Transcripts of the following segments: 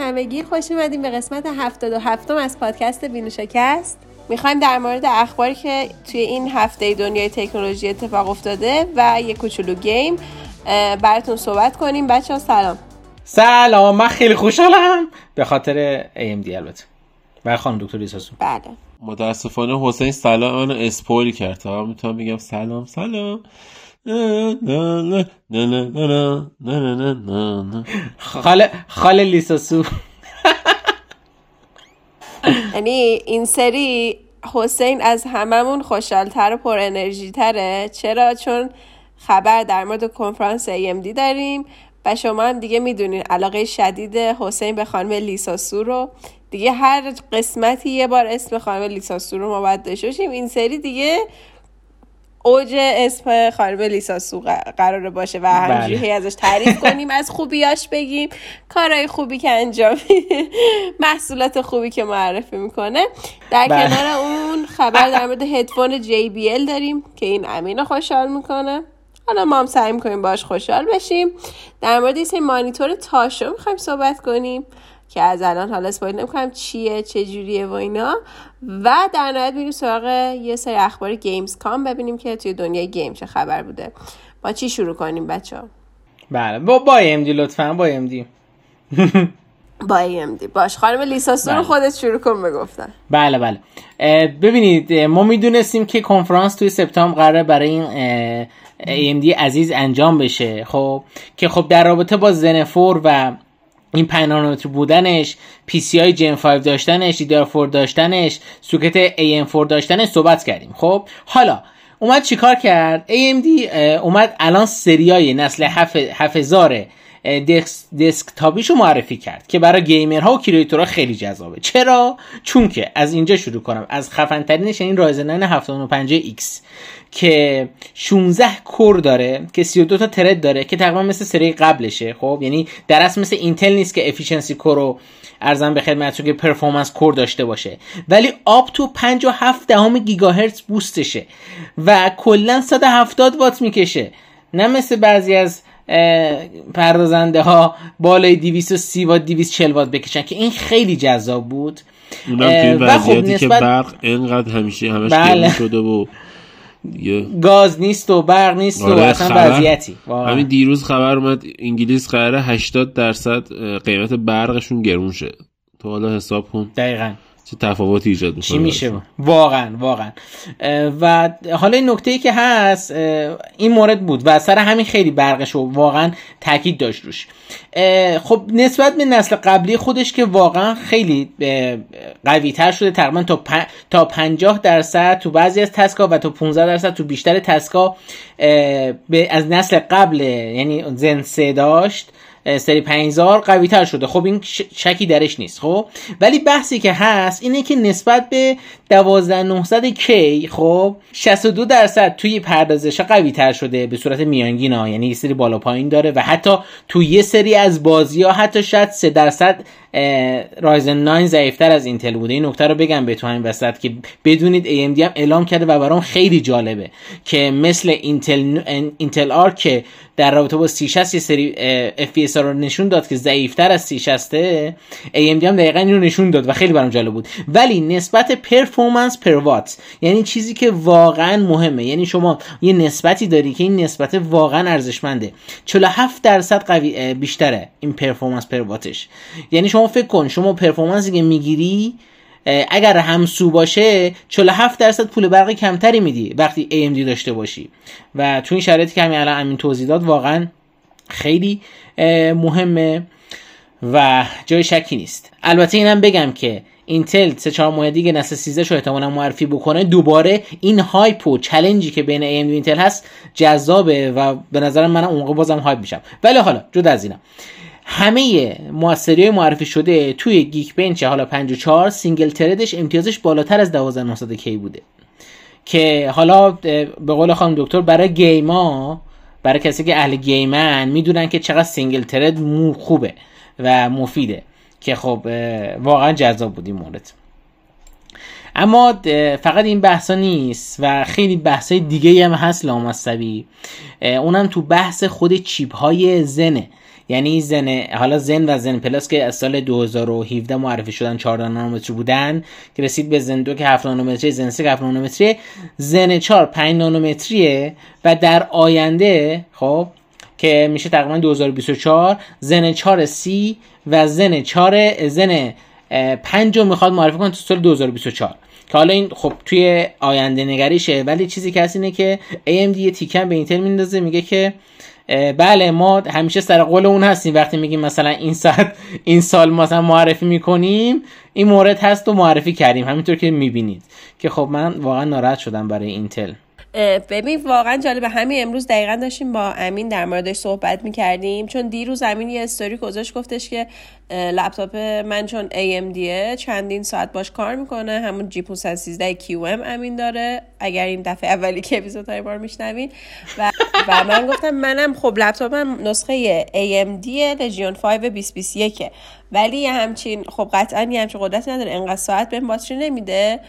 همگی خوش اومدیم به قسمت 77 از پادکست بینو شکست می‌خوایم در مورد اخباری که توی این هفته دنیای تکنولوژی اتفاق افتاده و یه کوچولو گیم براتون صحبت کنیم. بچه ها سلام. سلام من خیلی خوشحالم. به خاطر AMD البته. و خانم دکتر ریساسو بله. متاسفانه حسین سلام اسپویل کرد. تا می‌تونم بگم سلام سلام. خاله خاله لیساسو یعنی این سری حسین از هممون خوشحالتر و پر انرژی تره چرا؟ چون خبر در مورد کنفرانس AMD داریم و شما هم دیگه می‌دونین علاقه شدید حسین به خانم لیساسو رو. دیگه هر قسمتی یه بار اسم خانم لیساسو رو ما باید داشته این سری دیگه اوج اسم خانم لیساسو قراره باشه و همینجوری بله. ازش تعریف کنیم از خوبیاش بگیم. کارهای خوبی که انجام محصولات خوبی که معرفی می‌کنه. در بله. کنار اون خبر در مورد هدفون JBL داریم که این امین خوشحال می‌کنه. حالا ما هم سعی می‌کنیم باش خوشحال بشیم. در مورد این مانیتور تاشو می‌خوایم صحبت کنیم. که از الان حالا اسپویل نمی‌کنم چیه چه جوریه و اینا. و در نهایت میریم سراغ یه سری اخبار Gamescom ببینیم که توی دنیای گیم چه خبر بوده. با چی شروع کنیم بچه بله. با با AMD لطفا با AMD با AMD باش. خانم لیزا سو رو بله. خودت شروع کن به گفتن بله بله. ببینید ما می‌دونستیم که کنفرانس توی سپتامبر قراره برای این AMD عزیز انجام بشه. خب که خب در رابطه با Zen 4 و این 5 نانومتر بودنش PCIe ی Gen 5 داشتنش DDR4 داشتنش socket AM4 داشتنش صحبت کردیم. خب حالا اومد چیکار کرد؟ AMD اومد الان سریای نسل 7000 desk desktop یشو معرفی کرد که برای گیمرها و creator ها خیلی جذابه. چرا؟ چون که از اینجا شروع کنم. از خفن ترینش این رایزن 9 7950X که 16 core داره که 32 تا thread داره که تقریبا مثل سری قبلشه خب؟ یعنی در اصل مثل اینتل نیست که efficiency core رو ارزم به خدمتتون که پرفورمنس کور داشته باشه. ولی آپ تو 57 دهم گیگاهرتز بوستشه و کلا 170 وات می‌کشه. نه مثل بعضی از پردازنده ها بالای 230 وات 240 وات بکشن که این خیلی جذاب بود. اونم تو این اه، و خب وضعیتی که نسبت- برق انقدر همیشه همش بله. شده و یه گاز نیست و برق نیست و آره، اصلا خبر- وضعیتی. همین دیروز خبر اومد انگلیس قراره 80 درصد قیمت برقشون گرون شه. تو حالا حساب کن. دقیقا. چه تفاوتی ایجاد می‌کنه چی میشه؟ واقعا واقعا. و حالا این نکته ای که هست این مورد بود و سر همین خیلی برقش رو واقعا تاکید داشت روش. خب نسبت به نسل قبلی خودش که واقعا خیلی قوی تر شده تقریبا تا پ... تا 50 درصد تو بعضی از تسکا و تا 15 درصد تو بیشتر تسکا از نسل قبل یعنی زن 3 داشت. سری 5000 قوی تر شده. خب این شکی درش نیست خب؟ ولی بحثی که هست اینه که نسبت به 12900 کی خب 62 درصد توی پردازش قوی تر شده به صورت میانگین ها یعنی یه سری بالا پایین داره و حتی توی یه سری از بازی ها حتی شاید 3 درصد رایزن 9 ضعیفتر از اینتل بوده. این نکته رو بگم به تو همین وسط که بدونید AMD هم اعلام کرده و برام خیلی جالبه که مثل اینتل اینتل Arc که در رابطه با 360 یه سری FPS رو نشون داد که ضعیفتر از 360 AMD هم دقیقا اینو نشون داد و خیلی برام جالب بود. ولی نسبت performance per watt یعنی چیزی که واقعا مهمه. یعنی شما یه نسبتی داری که این نسبت واقعا ارزشمنده. 47 درصد قوی بیشتره این performance per watt ش یعنی شما فکر کن شما performance ی که می‌گیری اگر همسو باشه 47 درصد پول برق کمتری میدی وقتی AMD داشته باشی. و تو این شرایطی که همین الان امین توضیح داد واقعا خیلی مهمه و جای شکی نیست. البته اینم بگم که اینتل سه چهار ماه دیگه نسل 13 شو احتمالاً معرفی بکنه. دوباره این hype و challenge ی که بین AMD و اینتل هست جذابه و به نظر من اون موقع بازم hype میشم. ولی حالا جدا از اینم. همه موثری معرفی شده توی Geekbench حالا 54 single thread ش امتیازش بالاتر از 12900K بوده. که حالا به قول خانم دکتر برای گیمرا برای کسی که اهل گیمن می‌دونن که چقدر single thread خوبه و مفیده. که خب واقعا جذاب بود این مورد. اما فقط این بحثا نیست و خیلی بحثای دیگه هم هست لامصبی. اونم تو بحث خود چیپ های زنه. یعنی زن حالا زن و زن پلاس که از سال 2017 معرفی شدن 14 نانومتر بودن که رسید به زن دو که 7 نانومتری زن 3 که 7 نانومتری زن 4 5 نانومتریه و در آینده خب که میشه تقریبا 2024 زن 4 سی و زن 4 زن 5 رو می‌خواد معرفی کنه تو سال 2024 که حالا این خب توی آینده نگریشه ولی چیزی که هست اینه که AMD تیکن به اینتل میندازه میگه که بله ما همیشه سر قول اون هستیم. وقتی میگیم مثلا این ساعت این سال مثلا معرفی می‌کنیم این مورد هست و معرفی کردیم. همینطور که می‌بینید. که خب من واقعا ناراحت شدم برای اینتل. ببین واقعا جالبه. همین امروز دقیقا داشتیم با امین در موردش صحبت می‌کردیم. چون دیروز امین یه استوری گذاشت گفتش که لپتاپ من چون AMDه چندین ساعت باش کار می‌کنه. همون جی 513 QM امین داره. اگر این دفعه اولی که اپیزود های بار میشنوین. و, و من گفتم منم خب لپتاپم نسخه AMD لژیون 5 2021 ولی یه همچین خب قطعا یه همچین قدرتی نداره. انقدر ساعت به باتری نمیده.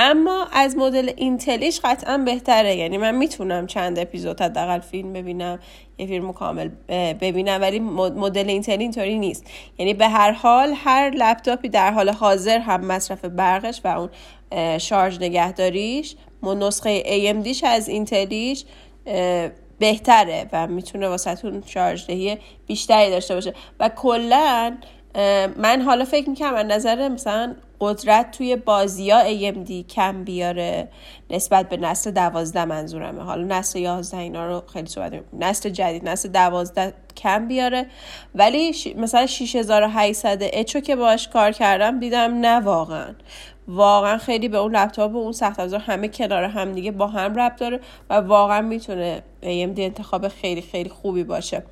اما از مدل اینتلیش قطعا بهتره. یعنی من می‌تونم چند اپیزود حداقل فیلم ببینم یه فیلم کامل ببینم ولی مدل اینتلی اینطوری نیست. یعنی به هر حال هر لپتاپی در حال حاضر هم مصرف برقش و اون شارژ نگهداریش نسخه AMDش از اینتلیش بهتره و می‌تونه واسه شارژ دهی بیشتری داشته باشه. و کلا من حالا فکر می‌کنم از نظر مثلا قدرت توی بازی ها AMD کم بیاره نسبت به نسل دوازده منظورمه. حالا نسل یازده اینا رو خیلی صحبت نسل جدید نسل دوازده کم بیاره. ولی ش... مثلا 6800 اچو که باش کار کردم دیدم نه واقعا. واقعا خیلی به اون لپتاپ و اون سخت افزار همه کنار هم دیگه با هم ربط داره و واقعا می‌تونه AMD انتخاب خیلی خیلی خوبی باشه.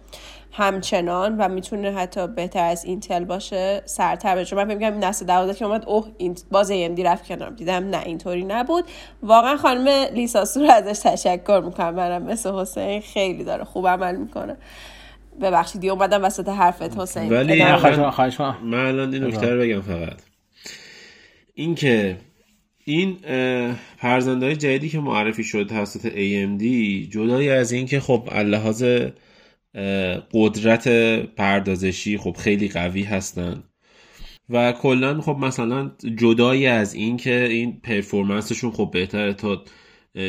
همچنان و می‌تونه حتی بهتر از اینتل باشه سرتر بشه. من فکر می‌کنم نسل 12 که اومد اوه این باز AMD رفت کنار. دیدم نه اینطوری نبود. واقعا خانم لیسا سور ازش تشکر می‌کنم. منم مثل حسین خیلی داره خوب عمل می‌کنه. ببخشید دیگه اومدم وسط حرفت حسین. ولی من الان این نکته رو بگم فقط. اینکه این پرزنده های جدیدی که معرفی شد توسط AMD جدای از اینکه خب لحاظ قدرت پردازشی خب خیلی قوی هستن. و کلا خب مثلا جدای از این که این پرفورمنسشون خب بهتره تا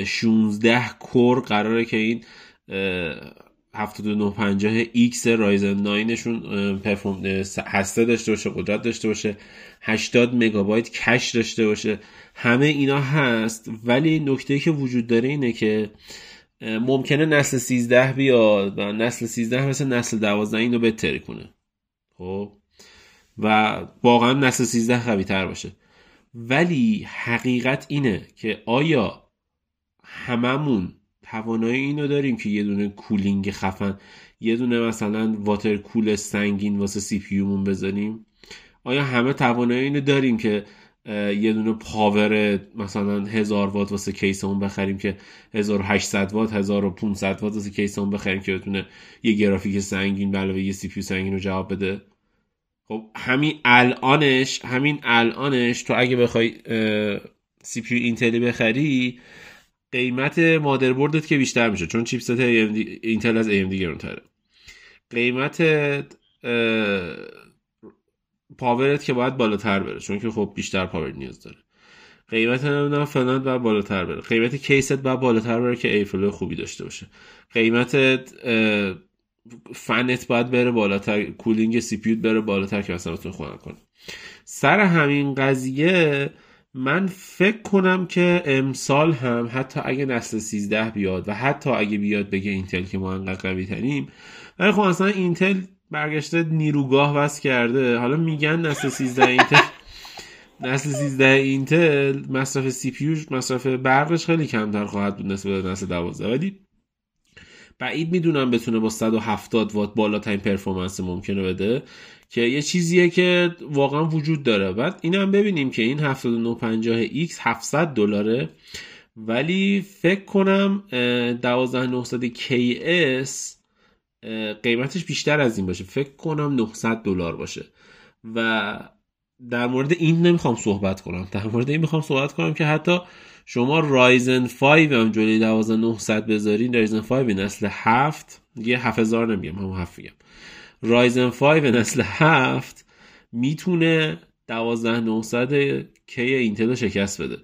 16 کور قراره که این 7950 X رایزن 9 شون پرفورم هسته داشته باشه قدرت داشته باشه 80 مگابایت کش داشته باشه همه اینا هست. ولی نکته که وجود داره اینه که ممکنه نسل 13 بیاد و نسل 13 مثل نسل 12 اینو بهتری کنه. خب؟ و واقعا نسل 13 قوی تر باشه. ولی حقیقت اینه که آیا هممون توانایی اینو داریم که یه دونه cooling خفن یه دونه مثلا water cool سنگین واسه CPU مون بذاریم آیا همه توانایی اینو داریم که یه دونه power مثلا هزار وات واسه case مون بخریم که 1800 وات 1500 وات واسه case مون بخریم که بتونه یه گرافیک سنگین به علاوه یه CPU سنگین رو جواب بده. خب همین الانش همین الانش تو اگه بخوای CPU اینتلی بخری قیمت motherboard ت که بیشتر میشه چون chipset اینتل از AMD گرونتره. قیمت power ت که باید بالاتر بره چون که خب بیشتر power نیاز داره. قیمت نمی‌دونم فلان باید بالاتر بره. قیمت case ت باید بالاتر بره که airflow خوبی داشته باشه. قیمت فنت باید بره بالاتر cooling CPU ت بره بالاتر که مثلا بتونه خونه کنه. سر همین قضیه من فکر کنم که امسال هم حتی اگه نسل 13 بیاد و حتی اگه بیاد بگه اینتل که ما انقدر قوی تریم ولی خب اصلا اینتل برگشته نیروگاه وصل کرده. حالا میگن نسل 13 اینتل نسل 13 اینتل مصرف CPU ش مصرف برقش خیلی کمتر خواهد بود نسبت به نسل 12 ولی بعید می‌دونم بتونه با 170 وات بالاترین performance ممکنه بده که یه چیزیه که واقعا وجود داره. بعد این هم ببینیم که این 7950X 700 دلاره. ولی فکر کنم 12900 KS قیمتش بیشتر از این باشه. فکر کنم 900 دلار باشه. و در مورد این نمی‌خوام صحبت کنم. در مورد این می‌خوام صحبت کنم که حتی شما رایزن 5 هم جلوی 12900 بذارین. رایزن 5 نسل 7 دیگه 7000 نمیگم همون 7 میگم. رایزن 5 نسل 7 می‌تونه 12900K اینتل شکست بده.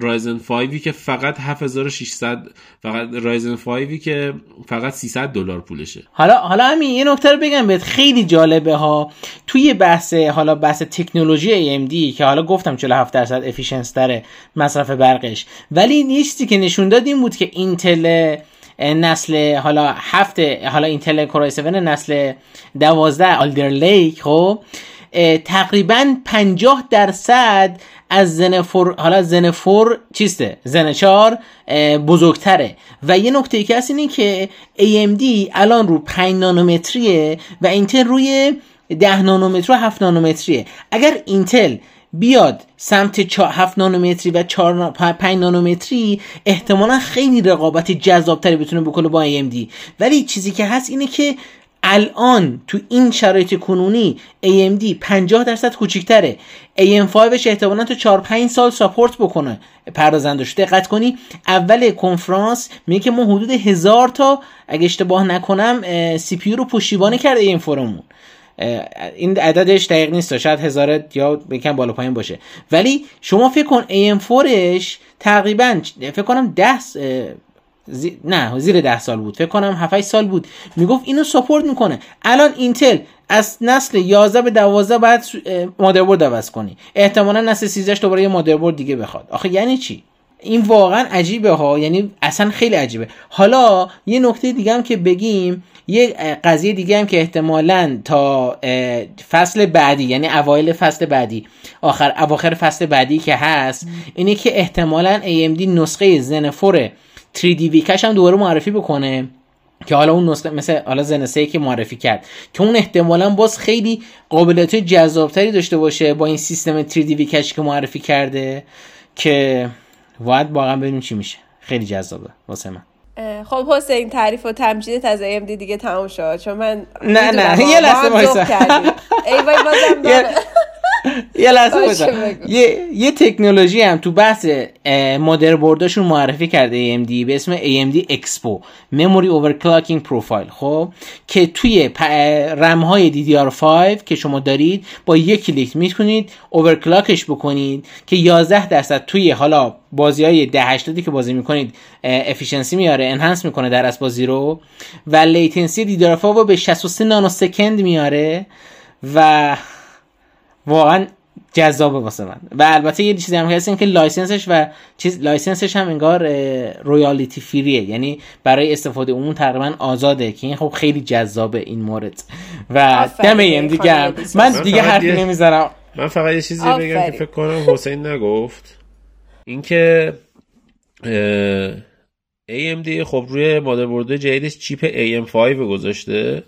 رایزن 5 که فقط 7600 فقط رایزن 5 که فقط 300 دلار پولشه. حالا حالا همین یه نکته رو بگم بهت. خیلی جالبه ها. توی بحث حالا بحث تکنولوژی AMD که حالا گفتم 47 درصد efficiency داره مصرف برقش. ولی نیستی که نشون داد این بود که اینتل نسل حالا هفت حالا اینتل Core i7 نسل 12 Alder Lake خب؟ تقریبا 50 درصد از Zen 4 حالا Zen 4 چیسته؟ Zen 4 بزرگتره. و یه نکته که هست اینه که AMD الان رو 5 نانومتریه و اینتل روی 10 نانومتر و 7 نانومتریه. اگر اینتل بیاد سمت 7 نانومتری و 4 5 نانومتری احتمالا خیلی رقابت جذابتری بتونه بکنه با AMD ولی چیزی که هست اینه که الان تو این شرایط کنونی AMD 50 درصد کوچیکتره AM5ش احتمالا تو 4 5 سال ساپورت بکنه. پردازندش دقت کنی اول کنفرانس میگه که ما حدود هزار تا اگه اشتباه نکنم سی پی رو پشتیبانی کرده AM4 مون. این عددش دقیق نیست شاید هزار یا بکن بالا پایین باشه. ولی شما فکر کن AM4ش تقریبا فکر کنم 10 زی... نه زیر ده سال بود. فکر کنم 7 سال بود. می‌گفت اینو ساپورت می‌کنه. الان اینتل از نسل 11 به 12 بعد مادربرد عوض کنی. احتمالا نسل 13 دوباره یه مادربرد دیگه بخواد. آخه یعنی چی؟ این واقعا عجیبه ها. یعنی اصلا خیلی عجیبه. حالا یه نکته دیگه هم که بگیم یه قضیه دیگه هم که احتمالا تا فصل بعدی یعنی اوایل فصل بعدی آخر اواخر فصل بعدی که هست اینه که احتمالا AMD نسخه زنفور 3D ویکش هم دوباره معرفی بکنه که حالا اون نسخه مثل حالا زنسه که معرفی کرد. که اون احتمالا باز خیلی قابلیت جذابتری داشته باشه با این سیستم 3D ویکش که معرفی کرده که باید واقعا ببینیم چی میشه. خیلی جذابه واسه من. خب حسین تعریف و تمجیدت از AMD دیگه تموم شد. چون من نه نه یه لحظه وایسا. ای وای بازم یه لحظه یه یه تکنولوژی هم تو بحث board اشون معرفی کرده AMD به اسم AMD EXPO Memory Overclocking Profile. خب که توی رم های DDR5 که شما دارید با یک کلیک می‌تونید overclock ش بکنید که 11 درصد توی حالا بازی های 1080 که بازی می‌کنید efficiency میاره enhance می‌کنه در از بازی رو و latency DDR5 رو به 63 nanosecond میاره و واقعا جذابه واسه من. و البته یه چیزی هم هست این که license ش و چیز license ش هم انگار royalty free ه یعنی برای استفاده اون تقریبا آزاده که این خب خیلی جذابه این مورد. و دم این دیگه من دیگه حرفی نمی‌زنم. من فقط یه چیزی بگم که فکر کنم حسین نگفت. اینکه AMD خب روی مادربرد جدیدش چیپ AM5 گذاشته.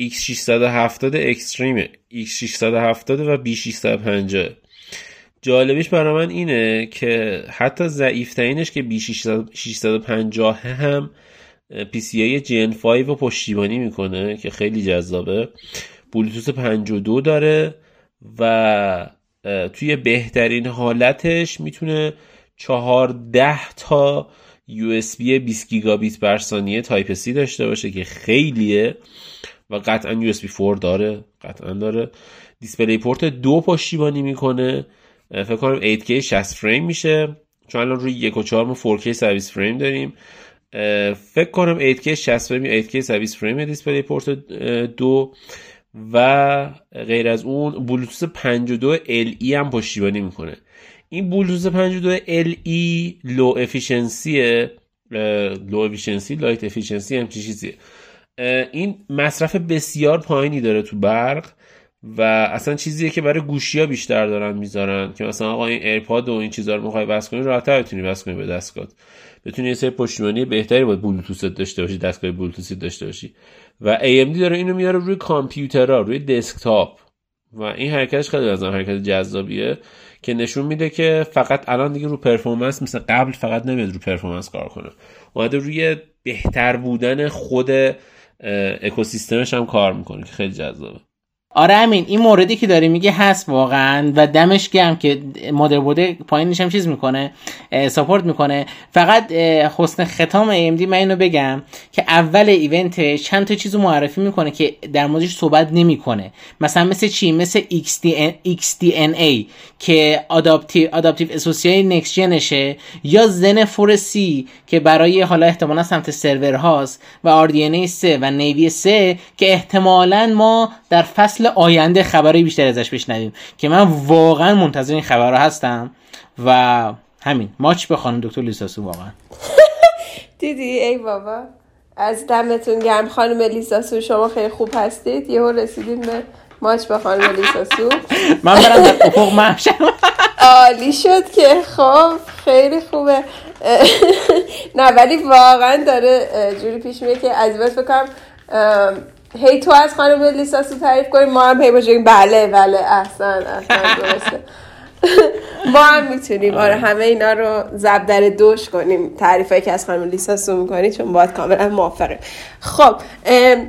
X670 اکستریمه X670 و B650 جالبیش برای من اینه که حتی ضعیفترینش که B650 هم PCI Gen 5 رو پشتیبانی می‌کنه که خیلی جذابه. بلوتوث 52 داره و توی بهترین حالتش می‌تونه 14 تا USB 20 گیگابیت بر ثانیه Type C داشته باشه که خیلیه. و قطعا USB 4 داره قطعا داره. DisplayPort دو پشتیبانی می‌کنه. فکر کنم 8K 60 فریم میشه. چون الان روی یک و 4 ما 4K صد و بیست فریم داریم. فکر کنم 8K 60 فریم 8K صد و بیست فریم DisplayPort دو. و غیر از اون بلوتوث 52 LE هم پشتیبانی می‌کنه. این بلوتوث 52 LE low efficiency ه low efficiency light efficiency هم چیزیه؟ این مصرف بسیار پایینی داره تو برق و اصلا چیزیه که برای گوشی ها بیشتر دارن می‌ذارن که مثلا آقا این AirPod و این چیزا رو می‌خوای وصل کنی راحت‌تر بتونی وصل کنی به دستگاهت بتونی یه سری پشتیبانی بهتری با بلوتوث داشته باشی دستگاه بلوتوثی داشته باشی. و AMD داره اینو میاره روی کامپیوترها روی دسکتاپ. و این حرکتش خیلی از حرکت جذابیه که نشون میده که فقط الان دیگه رو performance مثل قبل فقط نمیاد رو performance کار کنه. اومده روی بهتر بودن خود اکوسیستمش هم کار می‌کنه که خیلی جذابه. آره همین این موردی که داری میگه هست واقعا و دمش گرم که مادربرد پایینش هم چیز می‌کنه support می‌کنه. فقط حسن ختام AMD من اینو بگم که اول event چند تا چیزو معرفی می‌کنه که در موردش صحبت نمی‌کنه. مثلا مثل چی؟ مثل XDN, XDNA که آداپتیو آداپتیو اسوسیای نکست جنشه یا زن فور سی که برای حالا احتمالا سمت سرور هاست و RDNA 3 و نیوی 3 که احتمالا ما در فصل آینده خبری بیشتر ازش بشنویم که من واقعا منتظر این خبر هستم و همین ماچ به خانم دکتر لیساسو واقعا. دیدی؟ ای بابا. از دمتون گرم. خانم لیساسو شما خیلی خوب هستید. یهو رسیدین به ماچ به خانم لیساسو من برم در افق محشم عالی شد که خب خیلی خوبه. نه ولی واقعا داره جوری پیش میره که از فکر کنم هی تو از خانم لیساسو تعریف کنیم ما هم هی باشیم. بله بله احسن احسن درسته. ما هم می‌تونیم. آره همه اینا رو زب در دوش کنیم. تعریفایی که از خانم لیساسو می‌کنی چون باید کاملا موافقیم. خب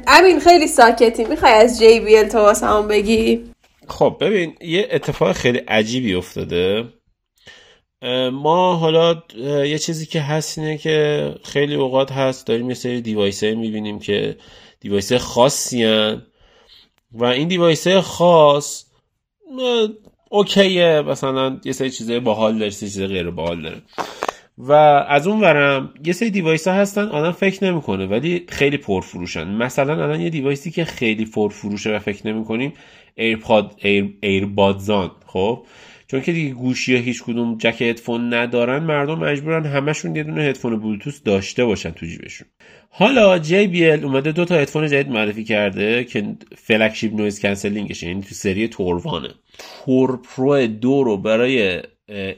امین خیلی ساکتی. می‌خوای از JBL تو واسه بگی؟ خب ببین یه اتفاق خیلی عجیبی افتاده. ما حالا یه چیزی که هست اینه که خیلی اوقات هست داریم یه سری device می‌بینیم که device خاصی هن و این device خاص OK یه. مثلا یه سری چیزای باحال داره سری چیزای غیر باحال داره. و از اون ورم یه سری device ها هستن آدم فکر نمی‌کنه ولی خیلی پرفروشن. مثلا الان یه device ی که خیلی پرفروشه و فکر نمی‌کنیم AirPod ایر earbuds ان. خب؟ چون که دیگه گوشی هیچ کدوم جک هدفون ندارن مردم مجبورن همشون یه دونه هدفون بلوتوث داشته باشن تو جیبشون. حالا JBL اومده دو تا هدفون جدید معرفی کرده که flagship noise canceling شه یعنی تو سری Tour One ه. Tour Pro دو رو برای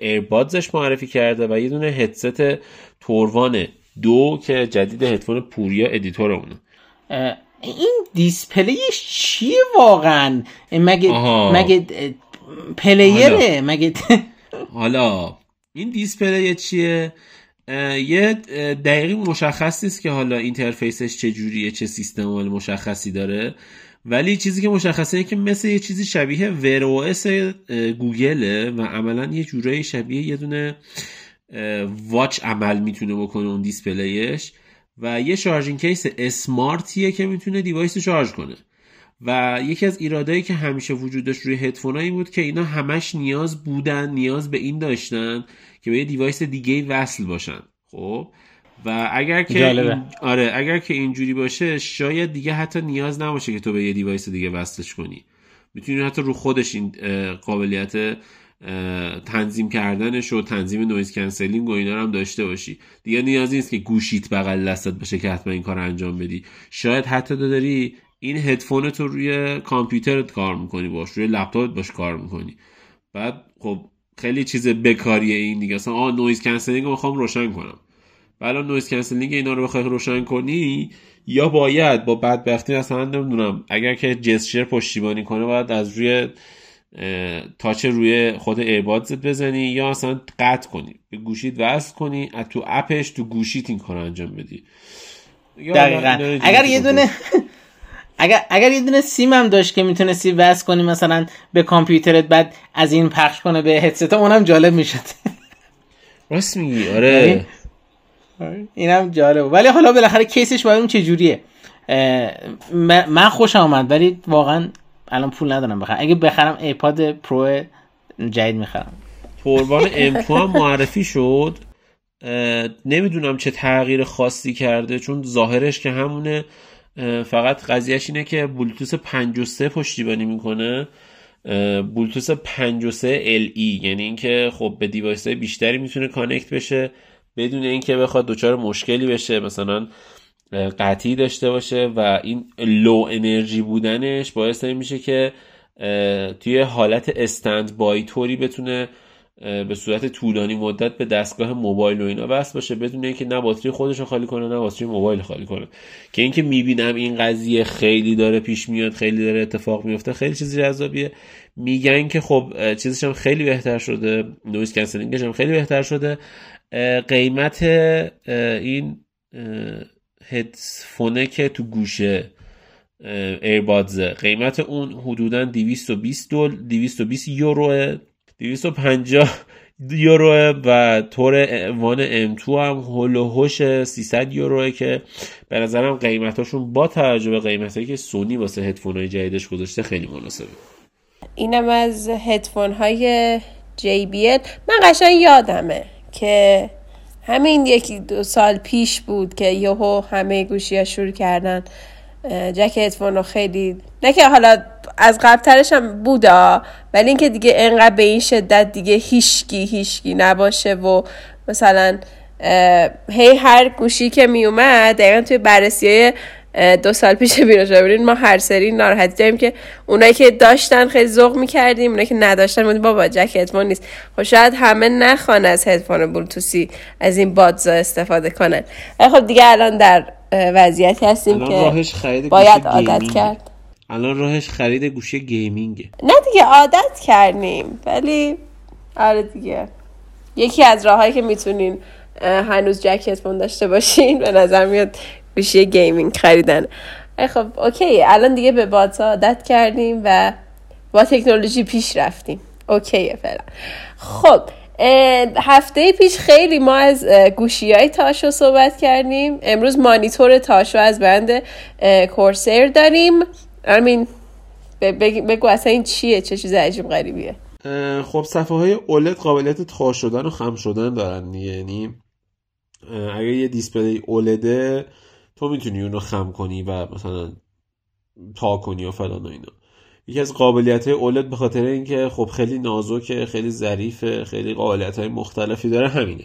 earbuds ش معرفی کرده و یه دونه headset Tour One دو که جدید هدفون پوریا editor مونه. این display ش چیه واقعا؟ مگه مگه player ه مگه حالا این display چیه؟ یه دقیقی مشخص نیست که حالا interface ش چه جوریه چه سیستم عامل مشخصی داره. ولی چیزی که مشخصه که مثل یه چیزی شبیه Wear گوگله و عملا یه جورایی شبیه یه دونه watch عمل می‌تونه بکنه اون display ش. و یه charging case smart یه که می‌تونه device رو شارژ کنه. و یکی از ایرادایی که همیشه وجود داشت روی هدفون بود که اینا همش نیاز بودن نیاز به این داشتن که به یه device دیگه وصل باشن. خب؟ و اگر که این... آره اگر که اینجوری باشه شاید دیگه حتی نیاز نباشه که تو به یه device دیگه وصلش کنی. می‌تونی حتی رو خودش این قابلیت تنظیم کردنش و تنظیم noise canceling و اینا رو هم داشته باشی. دیگه نیازی نیست که گوشیت بغل دستت باشه که حتما این کار انجام بدی. شاید حتی داری این هدفون تو روی کامپیوترت کار می‌کنی باش روی لپتاپت باش کار می‌کنی. بعد خب خیلی چیز بکاریه این دیگه. اصلا آ noise canceling رو می‌خوام روشن کنم. بعد noise canceling اینا رو بخوای روشن کنی یا باید با بدبختی مثلا نمی‌دونم اگر که جسچر پشتیبانی کنه باید از روی تاچ روی خود ایربادزت بزنی یا اصلا قطع کنی. به گوشیت وصل کنی از تو اپش تو گوشیت این کار انجام بدی. دقیقا. اگر یه دونه اگر اگر یه دونه سیم هم داشت که می‌تونستی وصل کنی مثلا به کامپیوترت بعد از این پخش کنه به هدست اونم جالب می‌شد. راست میگی آره اینم جالب. ولی حالا بالاخره کیسش باید اون چه جوریه من خوش آمد ولی واقعا الان پول ندارم بخرم. اگه بخرم ایپاد پرو جدید می‌خرم. قربان ام هم معرفی شد. نمی‌دونم چه تغییر خاصی کرده چون ظاهرش که همونه. فقط قضیهش اینه که بلوتوس 53 پشتیبانی می‌کنه. بلوتوث 53 LE یعنی اینکه خب به device های بیشتری می‌تونه connect بشه بدون اینکه بخواد دچار مشکلی بشه مثلا قطعی داشته باشه و این low energy بودنش باعث میشه که توی حالت standby طوری بتونه به صورت طولانی مدت به دستگاه موبایل و اینا وصل باشه بدون اینکه نه باتری خودش رو خالی کنه نه باتری موبایل خالی کنه. که اینکه می‌بینم این قضیه خیلی داره پیش میاد خیلی داره اتفاق میفته خیلی چیزی جذابیه. میگن که خب چیزش هم خیلی بهتر شده noise canceling ش هم خیلی بهتر شده. قیمت این هدفونه که تو گوشه earbuds قیمت اون حدودا 220 دل 220 یورو 250 یورو و Tour One M2 هم حول و حوش 300 یوروه که به نظرم قیمتاشون با توجه به قیمتایی که سونی واسه هدفون های جدیدش گذاشته خیلی مناسبه. اینم از هدفون های JBL من قشنگ یادمه که همین یکی دو سال پیش بود که یهو همه گوشی ها شروع کردن جک هدفون رو خیلی نه که حالا از قبلترش هم بودا ولی اینکه دیگه انقدر به این شدت دیگه هیشگی هیشگی نباشه و مثلا هی هر گوشی که می اومد دقیقا توی بررسی های دو سال پیش بیرون ما هر سری ناراحتی داریم که اونایی که داشتن خیلی ذوق می‌کردیم اونایی که نداشتن بودیم بابا جک هدفون نیست. خب شاید همه نخوان از هدفون بلوتوسی از این بادزا استفاده کنن. خب دیگه الان در وضعیتی هستیم که راهش خرید باید عادت کرد. الان راهش خرید گوشی گیمینگه. نه دیگه عادت کردیم. ولی آره دیگه. یکی از راههایی که می‌تونین هنوز جک هدفون داشته باشین به نظر میاد گوشی gaming خریدن. خب OK. الان دیگه به باتا عادت کردیم و با تکنولوژی پیش رفتیم. OK یه فعلا. خب هفته پیش خیلی ما از گوشی های تاشو صحبت کردیم. امروز مانیتور تاشو از برند Corsair داریم. آرمین بگو اصلا این چیه؟ چه چیز عجیب غریبیه؟ خب صفحه های اولد قابلیت تا شدن و خم شدن دارن. یعنی اگر یه دیسپلی اولده تو می‌تونی اونو خم کنی و مثلا تا کنی و فلان و اینا. یکی از قابلیت های اولد به خاطر اینکه خب خیلی نازکه خیلی ظریفه خیلی قابلیت های مختلفی داره همینه.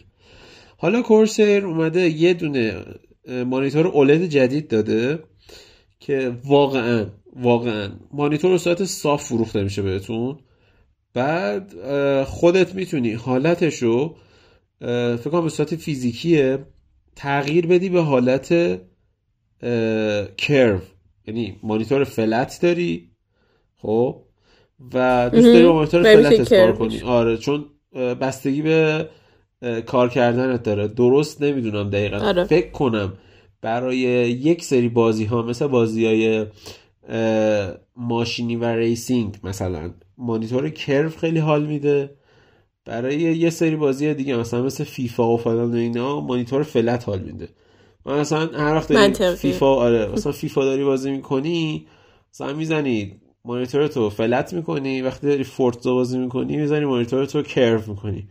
حالا کورسر اومده یه دونه مانیتور اولد جدید داده که واقعا واقعا مانیتور به صورت صاف فروخته میشه بهتون. بعد خودت می‌تونی حالتش رو فکر کنم به صورت فیزیکیه تغییر بدی به حالت کرو یعنی مانیتور فلت داری خب؟ و دوست داری با مانیتور فلت کار کنی. آره چون بستگی به کار کردنت داره. درست نمی‌دونم دقیقا. آره. فکر کنم برای یک سری بازی ها مثل بازی های ماشینی و racing مثلا مانیتور curve خیلی حال میده. برای یه سری بازی دیگه مثلا مثل فیفا و فلان و اینا مانیتور flat حال میده. من مثلا هر وقت فیفا آره مثلا فیفا داری بازی می‌کنی مثلا می‌زنی مانیتور تو flat می‌کنی وقتی داری فورتزا بازی می‌کنی می‌زنی مانیتور تو curve می‌کنی.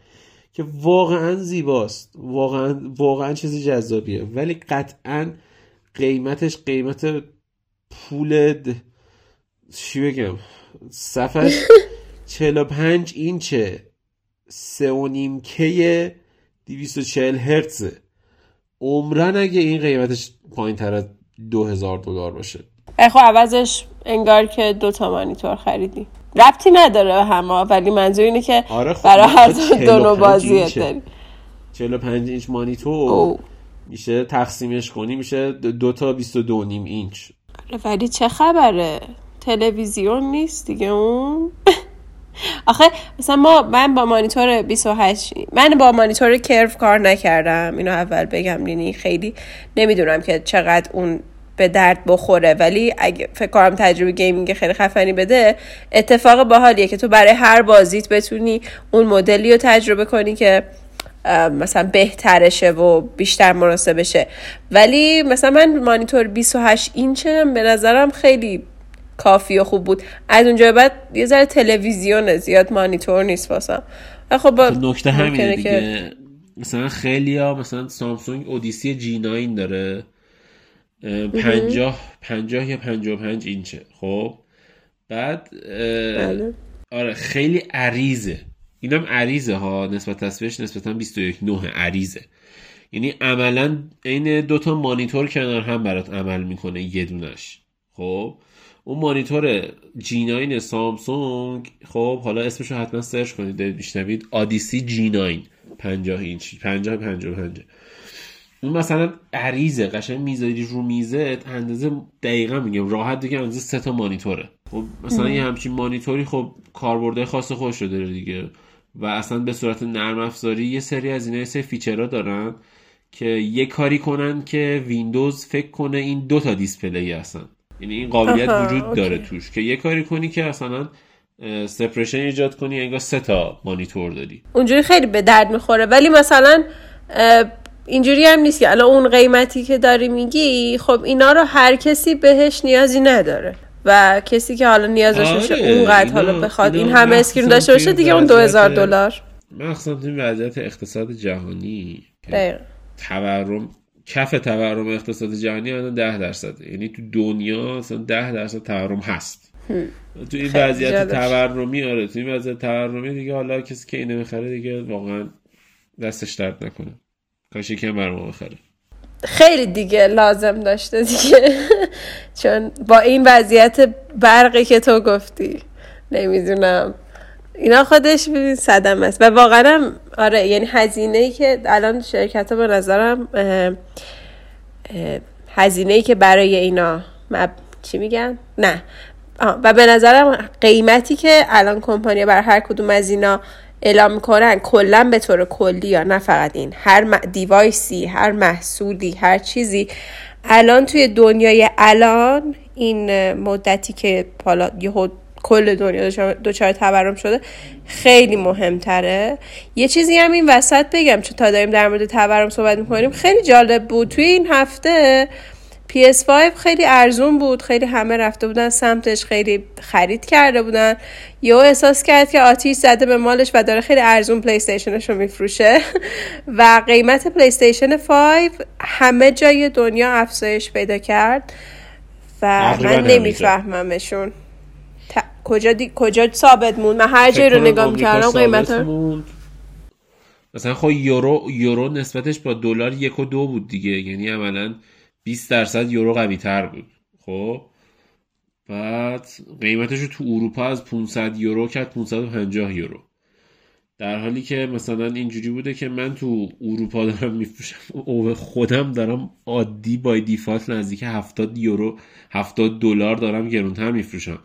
که واقعا زیباست. واقعا واقعا چیزی جذابیه. ولی قطعا قیمتش قیمت پول چی بگم؟ صفحش 45 اینچه. سه و نیم کی 240 هرتزه. عمرن اگه این قیمتش پایین تر از دو هزار دلار باشه. خب عوضش انگار که دو تا مانیتور خریدی. ربطی نداره همه ولی منظور اینه که آره خب برای هر دو نوع بازی داری 45 اینچ مانیتور. میشه تقسیمش کنی میشه دو تا 22 نیم اینچ. آره ولی چه خبره؟ تلویزیون نیست دیگه اون. آخه مثلا ما من با مانیتور 28 من با مانیتور کرو کار نکردم. اینو اول بگم لینی خیلی نمی‌دونم که چقدر اون به درد بخوره. ولی اگه فکر کنم تجربه gaming خیلی خفنی بده اتفاق باحالیه که تو برای هر بازیت بتونی اون مدلی رو تجربه کنی که مثلا بهترشه و بیشتر مناسبشه ولی مثلا من مانیتور 28 اینچم به نظرم خیلی کافی و خوب بود. از اونجا بعد یه ذره تلویزیون زیاد مانیتور نیست واسم. خب نکته همینه دیگه. که... مثلا خیلی ها مثلا سامسونگ اودیسی جی 9 داره. پنجاه پنجاه یا پنجاه پنج اینچه. خب. بعد بله. آره خیلی عریضه. اینم عریضه ها. نسبت تصویرش نسبتا 21 نه عریضه. یعنی عملا عین دوتا مانیتور کنار هم برات عمل می‌کنه یه دونش. خب. اون مانیتور G9 سامسونگ خب حالا اسمشو حتما سرچ کنید میشنوید. آدیسی G9 50 اینچ. 50 55 اون مثلا عریضه قشنگ می‌ذاری رو میزه اندازه دقیقا میگم. راحت دیگه اندازه سه تا مانیتوره. خب مثلا یه همچین مانیتوری خب کاربرده خاص خودش رو داره دیگه. و اصلا به صورت نرم افزاری یه سری از اینا یه سری feature ها دارن که یه کاری کنن که ویندوز فکر کنه این دو تا display هستن. یعنی این قابلیت وجود داره توش که یه کاری کنی که مثلا separation ایجاد کنی انگار سه تا مانیتور داری. اونجوری خیلی به درد می‌خوره. ولی مثلا اینجوری هم نیست که الان اون قیمتی که داری میگی خب اینا رو هر کسی بهش نیازی نداره. و کسی که حالا نیاز داشته باشه آره، اونقدر حالا بخواد این همه اسکرین داشته باشه دیگه اون 2000 دلار. مخصوصا تو این وضعیت اقتصاد جهانی تورم کف تورم اقتصاد جهانی الان 10 درصد یعنی تو دنیا اصلا 10 درصد تورم هست. تو این وضعیت. تورمی آره تو این وضعیت تورمی دیگه حالا کسی که اینو می‌خره دیگه واقعا دستش درد نکنه. کاش یکم بر ما بخره. خیلی دیگه لازم داشته دیگه. چون با این وضعیت برقی که تو گفتی نمی‌دونم. اینا خودش ببین صدم است. و واقعا آره یعنی هزینه ای که الان شرکت ها به نظرم هزینه ای که برای اینا مب... چی میگن؟ نه. آه، و به نظرم قیمتی که الان کمپانیا بر هر کدوم از اینا اعلام می‌کنن کلا به طور کلی یا نه فقط این. هر دیوایسی هر محصولی هر چیزی. الان توی دنیای الان این مدتی که حالا یهو کل دنیا دچار تورم شده خیلی مهمتره. یه چیزی هم این وسط بگم چون تا داریم در مورد تورم صحبت می‌کنیم خیلی جالب بود. توی این هفته PS5 خیلی ارزون بود خیلی همه رفته بودن سمتش خیلی خرید کرده بودن. یهو احساس کرد که آتیش زده به مالش و داره خیلی ارزون پلی استیشنش رو میفروشه. و قیمت پلی استیشن 5 همه جای دنیا افزایش پیدا کرد و من. نمیفهممشون. ت- کجا دی... کجا ثابت موند؟ من هر جایی رو نگاه می‌کردم قیمت رو. مثلا خب یورو یورو نسبتش با دلار یک و دو بود دیگه. یعنی عملا 20 درصد یورو قوی تر بود. خب؟ بعد قیمتش تو اروپا از 500 یورو کرد 550 یورو. در حالی که مثلا اینجوری بوده که من تو اروپا دارم میفروشم او خودم دارم عادی بای دیفالت نزدیک 70 یورو 70 دلار دارم گرونتر میفروشم.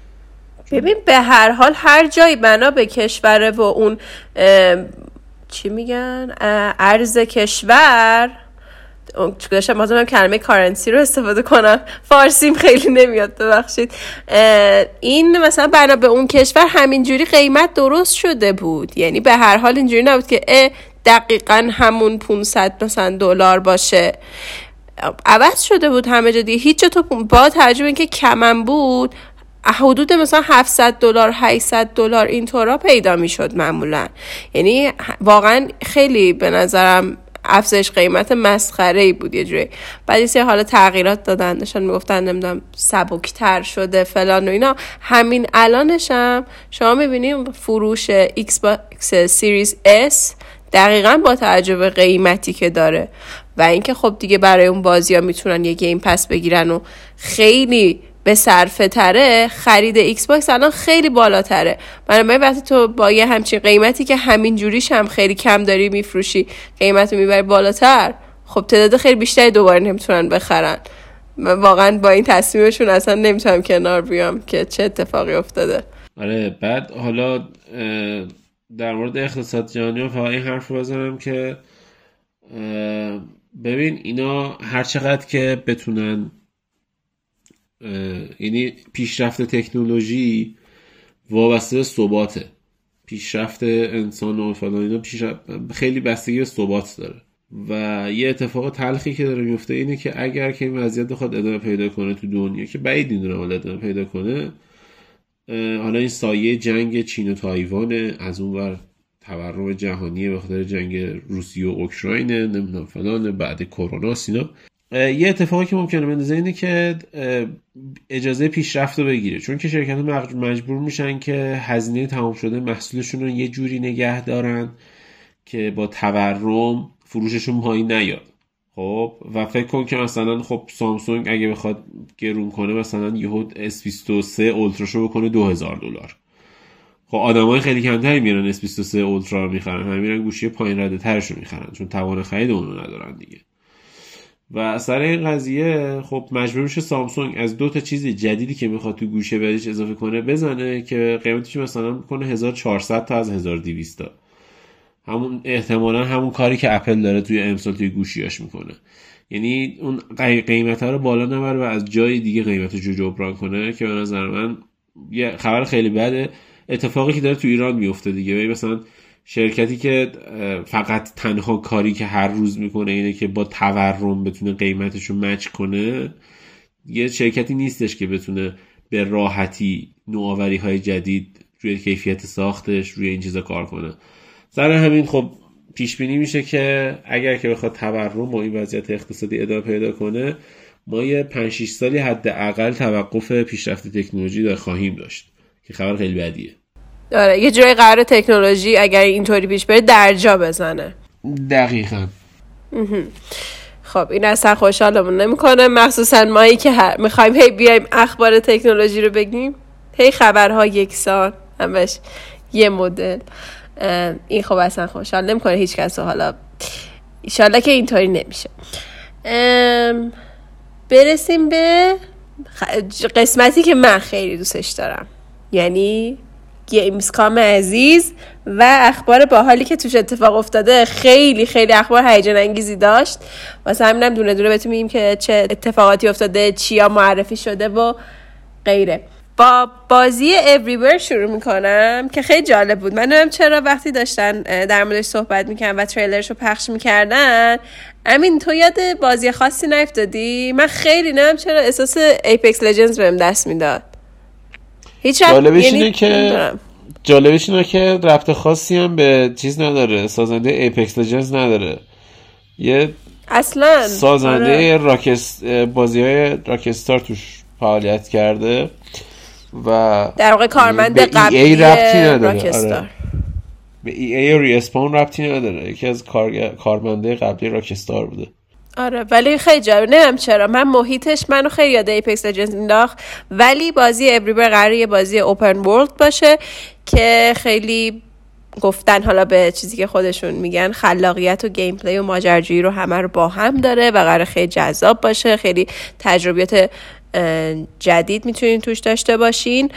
ببین به هر حال هر جایی بنا به کشوره و اون چی میگن؟ ارز کشور داشتم بازم کلمه کارنسی رو استفاده کنم. فارسیم خیلی نمیاد ببخشید. این مثلا بنا به اون کشور همینجوری قیمت درست شده بود. یعنی به هر حال اینجوری نبود که دقیقا همون 500 مثلا دلار باشه. عوض شده بود همه جا دیگه. هیچ تو با ترجمه اینکه کمم بود حدود مثلا 700 دلار 800 دلار اینطورا پیدا می‌شد معمولا. یعنی واقعا خیلی به نظرم افزایش قیمت مسخره ای بود یه جوری. بعد یه حالا تغییرات دادن داشتن می‌گفتن نمی‌دونم سبکتر شده فلان و اینا. همین الانش هم شما می‌بینیم فروش ایکس باکس سیریز اس دقیقا با توجه به قیمتی که داره. و اینکه خب دیگه برای اون بازی ها می‌تونن یه Game Pass بگیرن و خیلی به صرفه تره خرید ایکس باکس الان خیلی بالاتره. بنابراین وقتی تو با یه همچین قیمتی که همین جوریش هم خیلی کم داری میفروشی قیمت رو می‌بری بالاتر خب تعداد خیلی بیشتری دوباره نمی‌تونن بخرن. من واقعا با این تصمیمشون اصلا نمی‌تونم کنار بیام که چه اتفاقی افتاده. آره بعد حالا در مورد اقتصاد جهانی فقط این حرف بزنم که ببین اینا هر چقدر که بتونن یعنی پیشرفت تکنولوژی وابسته به ثباته. پیشرفت انسان و فلان اینا خیلی بستگی به ثبات داره. و یه اتفاق تلخی که داره میفته اینه که اگر که این وضعیت بخواد ادامه پیدا کنه تو دنیا که بعید می‌دونم حالا ادامه پیدا کنه حالا این سایه جنگ چین و تایوانه از اون ور تورم جهانی به خاطر جنگ روسیه و اوکراینه نمی‌دونم فلان بعد کرونا اینا اه، یه اتفاقی که ممکنه بندازه اینه که اجازه پیشرفت رو بگیره. چون که شرکت مجبور میشن که هزینه تمام شده محصولشون رو یه جوری نگه دارن که با تورم فروششون پایین نیاد. خب؟ و فکر کن که مثلا خب سامسونگ اگه بخواد گرون کنه مثلا یهو S23 اولتراشو بکنه 2000 دلار. خب آدمای خیلی کمتری میرن S23 اولترا رو می‌خرن. همه میرن گوشی پایین رده ترش رو می‌خرن چون توان خرید اونو ندارن دیگه. و سر این قضیه خب مجبور میشه سامسونگ از دو تا چیز جدیدی که می‌خواد تو گوشه بهش اضافه کنه بزنه که قیمتش مثلا کنه 1400 تا از 1200 تا. همون احتمالا همون کاری که اپل داره توی امسال توی گوشیاش می‌کنه. یعنی اون قیمت ها رو بالا نبره و از جای دیگه قیمت رو جبران کنه که به نظر من یه خبر خیلی بده. اتفاقی که داره تو ایران میفته دیگه. مثلا شرکتی که فقط تنها کاری که هر روز می‌کنه اینه که با تورم بتونه قیمتش رو مچ کنه یه شرکتی نیستش که بتونه به راحتی نوآوری های جدید روی کیفیت ساختش روی این چیزا کار کنه. سر همین خب پیش بینی میشه که اگر که بخواد تورم و این وضعیت اقتصادی ادامه پیدا کنه ما یه 5 6 سالی حداقل توقف پیشرفت تکنولوژی دار خواهیم داشت که خبر خیلی بدیه. داره یه جای قرار تکنولوژی اگر اینطوری پیش بره درجا بزنه. دقیقا. خب این اصلا خوشحالمون نمی‌کنه. مخصوصا مایی که می‌خوایم هی بیایم اخبار تکنولوژی رو بگیم هی خبرها یکسان. همش یه مدل. این خب اصلا خوشحال نمی‌کنه هیچ کس حالا ایشالله که اینطوری نمیشه. برسیم به قسمتی که من خیلی دوستش دارم. یعنی گیمز عزیز و اخبار باحالی که توش اتفاق افتاده خیلی خیلی اخبار هیجان انگیزی داشت. واسه همینم دونه دونه بهتون میگیم که چه اتفاقاتی افتاده چیا معرفی شده و غیره. با بازی Everywhere شروع می‌کنم که خیلی جالب بود. من نمیم چرا وقتی داشتن در موردش صحبت می‌کنن و تریلرش رو پخش می‌کردن امین تو یاد بازی خاصی نیفتادی؟ من خیلی نمیم چرا احساس Apex Legends بهم دست می‌داد. چیز جالبش یعنی اینه که جالبش اینه که ربط خاصی هم به چیز نداره سازنده Apex Legends نداره. یه اصلا سازنده آره. بازی های راکستار توش فعالیت کرده و در واقع کارمند قبلی ربطی نداره. آره. به EA و Respawn ربطی نداره. یکی از کار... کارمند قبلی راکستار بوده. آره ولی خیلی جالب. نمی‌دونم چرا. من محیطش منو خیلی یاد Apex Legends انداخت. ولی بازی Everywhere قراره یه بازی open world باشه که خیلی گفتن حالا به چیزی که خودشون میگن خلاقیت و gameplay و ماجراجویی رو همه رو با هم داره و قراره خیلی جذاب باشه. خیلی تجربیات جدید می‌تونین توش داشته باشین.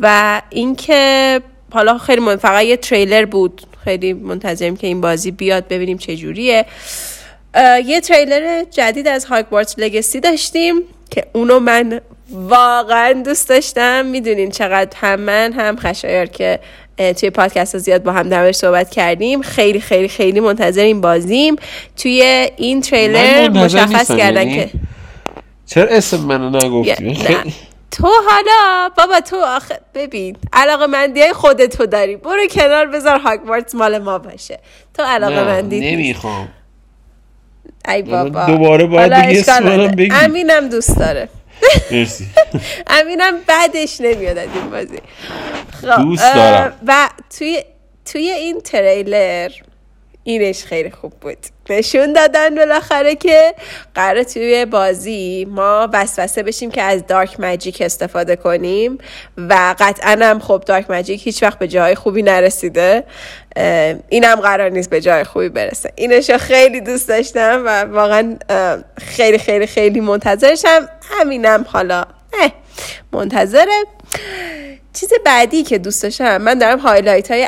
و اینکه حالا خیلی من فقط یه تریلر بود. خیلی منتظریم که این بازی بیاد ببینیم چه جوریه. یه تریلر جدید از هاگوارتس لگسی داشتیم که اونو من واقعا دوست داشتم. می‌دونین چقدر هم من هم خشایار که توی پادکست زیاد با هم درش صحبت کردیم خیلی خیلی خیلی منتظر این بازیم. توی این تریلر مشخص کردن یعنی که چرا اسم منو نگفتی؟ تو حالا بابا تو آخه ببین علاقه مندی های خودتو داری. برو کنار بذار هاگوارتس مال ما باشه. تو علاقه مندی نمی‌خوام. ای بابا. دوباره باید بگی امینم دوست داره. مرسی. امینم بعدش نمیاد از این بازی. خب دوست دارم. و توی توی این تریلر اینش خیلی خوب بود. نشون دادن بالاخره که قرار توی بازی ما وسوسه بشیم که از دارک مجیک استفاده کنیم و قطعا هم خب دارک مجیک هیچ وقت به جای خوبی نرسیده. اینم قرار نیست به جای خوبی برسه. اینشو خیلی دوست داشتم و واقعا خیلی خیلی خیلی منتظرشم. همینم حالا. منتظره. چیز بعدی که دوست داشتم من دارم highlight های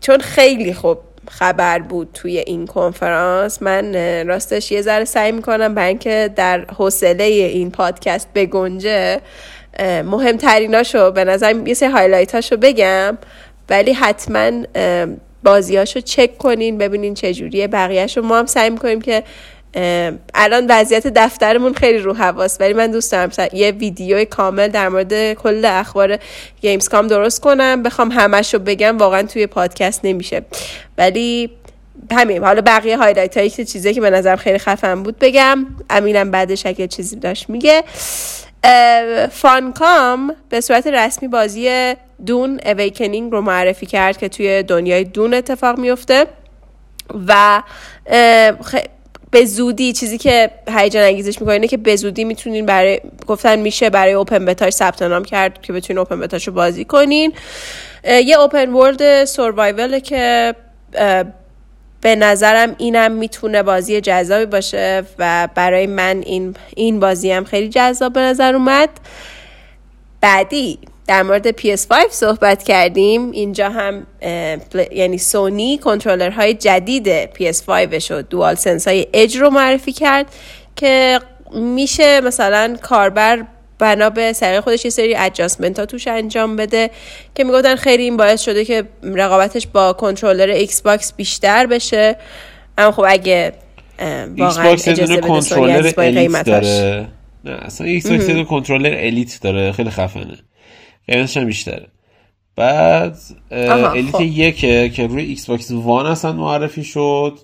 چون خیلی خوب خبر بود توی این کنفرانس. من راستش یه ذره سعی می‌کنم برای اینکه در حوصله این پادکست بگنجه مهمتریناشو به نظر یه سری highlight اشو بگم. ولی حتما بازیاشو چک کنین ببینین چجوریه. بقیهشو ما هم سعی می‌کنیم که الان وضعیت دفترمون خیلی رو هواست ولی من دوست دارم یه ویدیو کامل در مورد کل اخبار Gamescom درست کنم. بخوام همش رو بگم واقعا توی پادکست نمیشه. ولی همین حالا بقیه highlight هایی که چیزی که به نظرم خیلی خفن بود بگم. امینم بعدش اگه چیزی داشت میگه. Funcom به صورت رسمی بازی Dune: Awakening رو معرفی کرد که توی دنیای Dune اتفاق میفته و به زودی چیزی که هیجان انگیزش می‌کنه اینه که به زودی می‌تونین برای گفتن میشه برای open beta ش ثبت نام کرد که بتونین open beta شو بازی کنین. یه open world survival که به نظرم اینم می‌تونه بازی جذابی باشه و برای من این این بازی هم خیلی جذاب به نظر اومد. بعدی در مورد PS5 صحبت کردیم. اینجا هم یعنی سونی کنترلرهای جدید PS5 و DualSense های Edge رو معرفی کرد که میشه مثلا کاربر بنا به سلیقه خودش یه سری adjustment ها توش انجام بده که می‌گفتن خیلی این باعث شده که رقابتش با کنترلر ایکس باکس بیشتر بشه. اما خب اگه واقعا اجازه بده controller Elite داره. نه اصلا ایکس باکس controller Elite داره. خیلی خفنه. قیمتش هم بیشتره. بعد Elite خب. یک که روی ایکس باکس وان اصلا معرفی شد.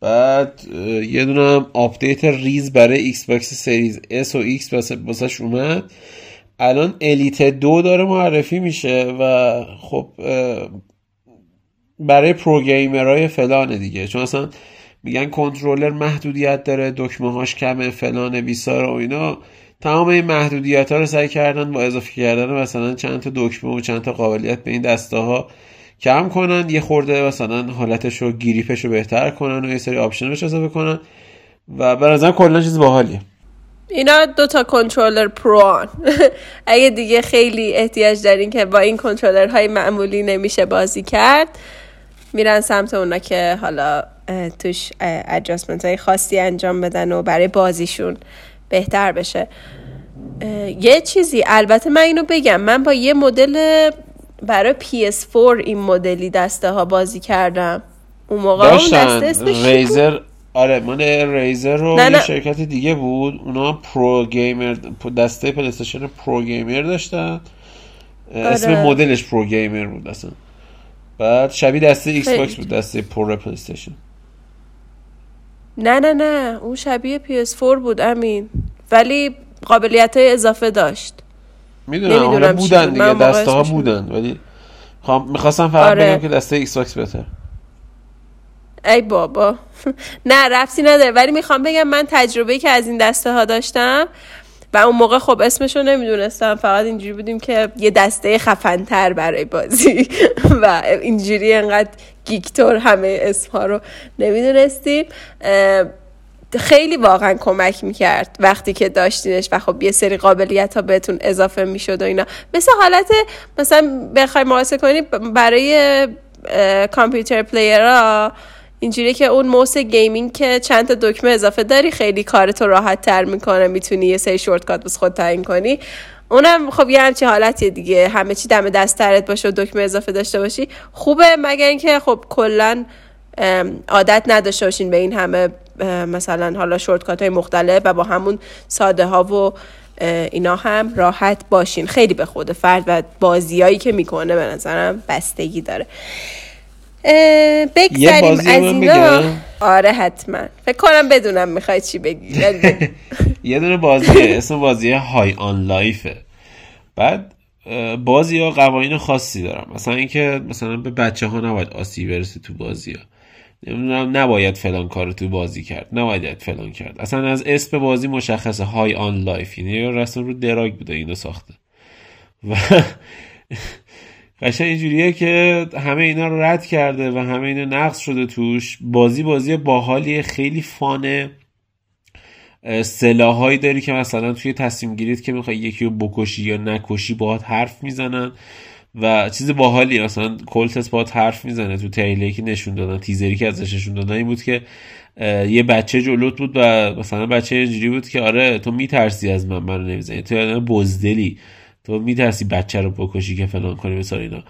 بعد یه دونه update ریز برای ایکس باکس سریز S و X واسش اومد. الان Elite دو داره معرفی میشه و خب برای pro gamer های فلانه دیگه. چون اصلا میگن کنترلر محدودیت داره دکمه هاش کمه فلانه بیسار و اینا. تمام این محدودیت ها رو سعی کردن با اضافه کردن مثلا چند تا دکمه و چند تا قابلیت به این دسته ها کم کنن. یه خورده مثلا حالتش رو grip ش رو بهتر کنن و یه سری option بهش اضافه کنن. و به کلا چیز باحالیه. اینا دو تا کنترلر pro اگه دیگه خیلی احتیاج دارین که با این کنترلر های معمولی نمیشه بازی کرد میرن سمت اونا که حالا توش adjustment های خاصی انجام بدن و برای بازیشون بهتر بشه. یه چیزی البته من اینو بگم من با یه مدل برای PS4 این مدلی دسته ها بازی کردم. اون موقع اون دسته Razer آره من Razer رو نه یه شرکت دیگه بود. اونا pro gamer دسته پلیستشن pro gamer داشتن. آره. اسم مدلش pro gamer بود اصلا. بعد شبیه دسته ایکس باکس بود دسته pro پلیستشن نه نه نه اون شبیه PS4 بود امین. ولی قابلیت های اضافه داشت. می‌دونم حالا بودن دیگه دسته ها بودن ولی می‌خواستم فقط آره. بگم که دسته ایکس باکس بهتر ای بابا. نه ربطی نداره. ولی می‌خوام بگم من تجربه که از این دسته ها داشتم و اون موقع خب اسمش رو نمی‌دونستم. فقط اینجوری بودیم که یه دسته خفنتر برای بازی. و اینجوری انقدر geek طور همه اسمها رو نمی‌دونستیم. خیلی واقعا کمک می‌کرد وقتی که داشتینش و خب یه سری قابلیت ها بهتون اضافه می‌شد و اینا. مثل حالت مثلا بخوای مقایسه کنی برای کامپیوتر player ها اینجوری که اون موس gaming که چند تا دکمه اضافه داری خیلی کارتو راحت تر می‌کنه می‌تونی یه سری shortcut واسه خود تعیین کنی. اونم خب یه همچی حالتیه دیگه. همه چی دم دسترت باشه و دکمه اضافه داشته باشی. خوبه مگر اینکه خب کلا عادت نداشته باشین به این همه مثلا حالا شورتکات های مختلف و با همون ساده ها و اینا هم راحت باشین. خیلی به خود فرد و بازیایی که می‌کنه به نظرم بستگی داره. بگذاریم از اینا آره حتما. فکر کنم بدونم می‌خوای چی بگی یه دونه بازی اسم بازی High on Life ه. بعد بازی ها قوانین خاصی دارن مثلا اینکه مثلا به بچه ها نباید آسیب برسه تو بازی ها. نمی‌دونم نباید فلان کار تو بازی کرد. نباید فلان کرد. اصلا از اسم بازی مشخصه High on Life. یعنی رسما رو drug بوده اینو ساخته. و قشنگ اینجوریه که همه اینا رو رد کرده و همه اینا نقص شده توش. بازی بازی باحالی خیلی fun ه. سلاحایی داری که مثلا توی تصمیم گیرید که می‌خوای یکی رو بکشی یا نکشی باهات حرف می‌زنن. و چیز باحالی مثلا کلتس با حرف می‌زنه تو تریلی که نشون دادن تیزری که ازش نشون دادن این بود که یه بچه جلوت بود و مثلا بچه اینجوری بود که آره تو میترسی از من منو نمی‌زنی تو یادم بزدلی. تو میترسی بچه رو بکشی که فلان کنی مثلا اینا.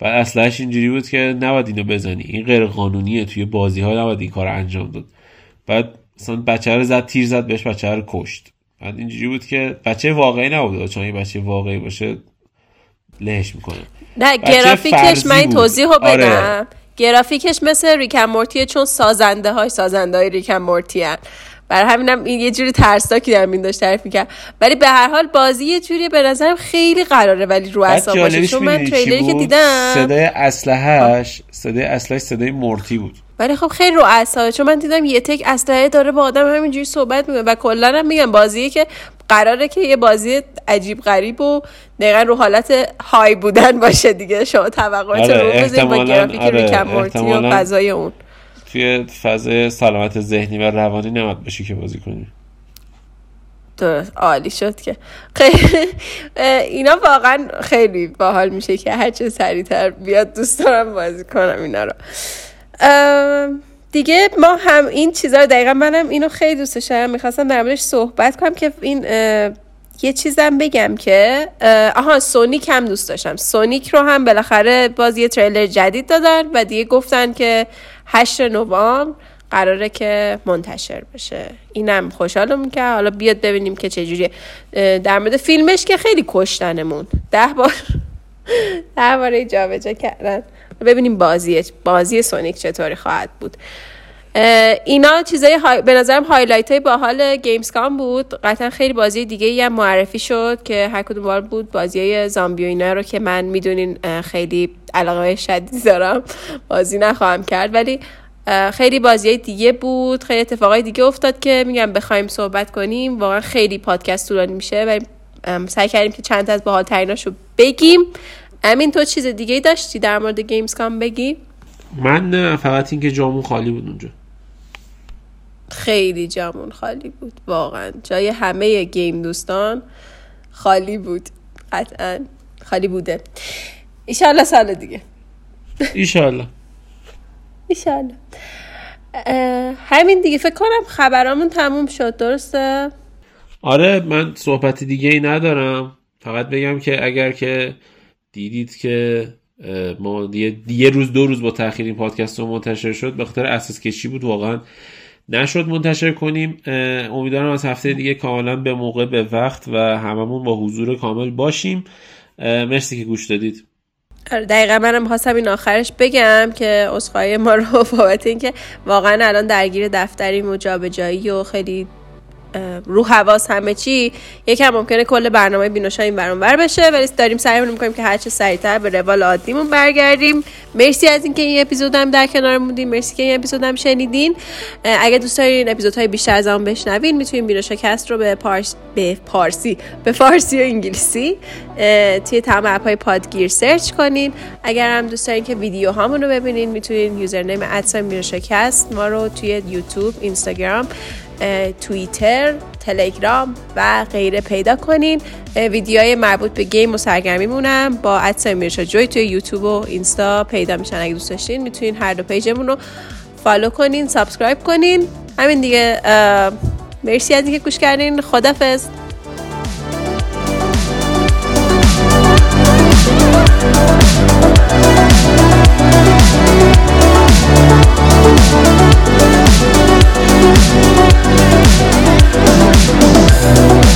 و اصلش اینجوری بود که نباید اینو بزنی. این غیر قانونیه توی بازی ها نباید این کار انجام داد. بعد مثلا بچه رو زد تیر زد بهش بچه رو کشت. بعد اینجوری بود که بچه واقعی نبود. چون بچه واقعی باشه لهش می‌کنه. نه گرافیکش من این توضیح رو آره. بدم. آره. گرافیکش مثل ریکم مورتیه چون سازنده های سازنده های ریکم مورتی هن. برای همینم این یه جوری ترسناکی در این داشت تعریف می‌کرد. ولی به هر حال بازی یه جوری به نظرم خیلی قراره ولی رو اصلا باشه چون من تریلری که دیدم صدای اسلحهش صدای اسلحه صدای مورتی بود. ولی خب خیلی رو اعصابه چون من دیدم یه تک اسلحه داره با آدم همینجوری صحبت می‌کنه و کلا هم میگم بازیه که قراره که یه بازی عجیب غریب و دقیقا رو حالت های بودن باشه دیگه شما توقعات آره رو بزنید با گرافیک آره ریکم و فضای اون. توی فضای سلامت ذهنی و روانی نمید باشی که بازی کنی. درست. عالی شد که. خیلی. اینا واقعا خیلی باحال میشه که هرچه سریعتر بیاد دوست دارم بازی کنم اینا رو. دیگه ما هم این چیزا رو دقیقا منم اینو خیلی دوست داشتم. می‌خواستم در صحبت کنم که این یه چیزم بگم که آها سونیک هم دوست داشتم. سونیک رو هم بالاخره باز یه تریلر جدید دادن و دیگه گفتن که 8 نوامبر قراره که منتشر بشه. اینم خوشحالم که حالا بیاد ببینیم که چجوریه. در مورد فیلمش که خیلی کشتنمون. ده بار ده بار جابجا کردن. ببینیم بازی بازی سونیک چطوری خواهد بود. اینا چیزای های... به نظرم highlight های باحال Gamescom بود. قطعا خیلی بازی دیگه ای معرفی شد که هر کدوم بار بود. بازی های زامبی و اینا رو که من می‌دونین خیلی علاقه شدید دارم بازی نخواهم کرد. ولی خیلی بازی دیگه بود. خیلی اتفاقای دیگه افتاد که میگم بخوایم صحبت کنیم. واقعا خیلی پادکست طولانی میشه. و سعی کردیم که چند از باحال تریناشو بگیم. امین تو چیز دیگه داشتی در مورد Gamescom بگی؟ من فقط اینکه جامون خالی بود اونجا. خیلی جامون خالی بود واقعا. جای همه game دوستان خالی بود قطعا خالی بوده. ایشالله سال دیگه. ایشالله. ایشالله. همین دیگه فکر کنم خبرامون تموم شد درسته؟ آره من صحبت دیگه ای ندارم. فقط بگم که اگر که دیدید که ما یه روز دو روز با تاخیر این پادکست رو منتشر شد به خاطر اساس کشی بود واقعا نشد منتشر کنیم. امیدوارم از هفته دیگه کاملا به موقع به وقت و هممون با حضور کامل باشیم. مرسی که گوش دادید. آره، دقیقا منم خواستم این آخرش بگم که اصخایی ما رو بابت اینکه واقعا الان درگیر دفتریم و جابجایی و خیلی رو حواس همه چی یکم ممکنه کل برنامه بینوشا این برون بر بشه ولی داریم سعی می‌کنیم که هرچه سریعتر به روال عادیمون برگردیم. مرسی از اینکه این اپیزود هم در کنار بودیم مرسی که این اپیزود هم شنیدین. اگه دوست دارین اپیزودهای بیشتر از اون بشنوین می‌تونین بینوشا کست رو به پارس به پارسی به فارسی و انگلیسی توی تمام اپ های پادگیر سرچ کنین. اگر هم دوست دارین که ویدیو هامون رو ببینین می‌تونین username کست ما رو توی یوتیوب اینستاگرام توییتر تلگرام و غیره پیدا کنین. ویدیوهای مربوط به game و سرگرمیمونم با ادسای میرشا جوی توی یوتیوب و اینستا پیدا میشن. اگه دوست داشتین می‌تونین هر دو page مون رو follow کنین subscribe کنین. همین دیگه مرسی از اینکه گوش کردین. خدافظ Música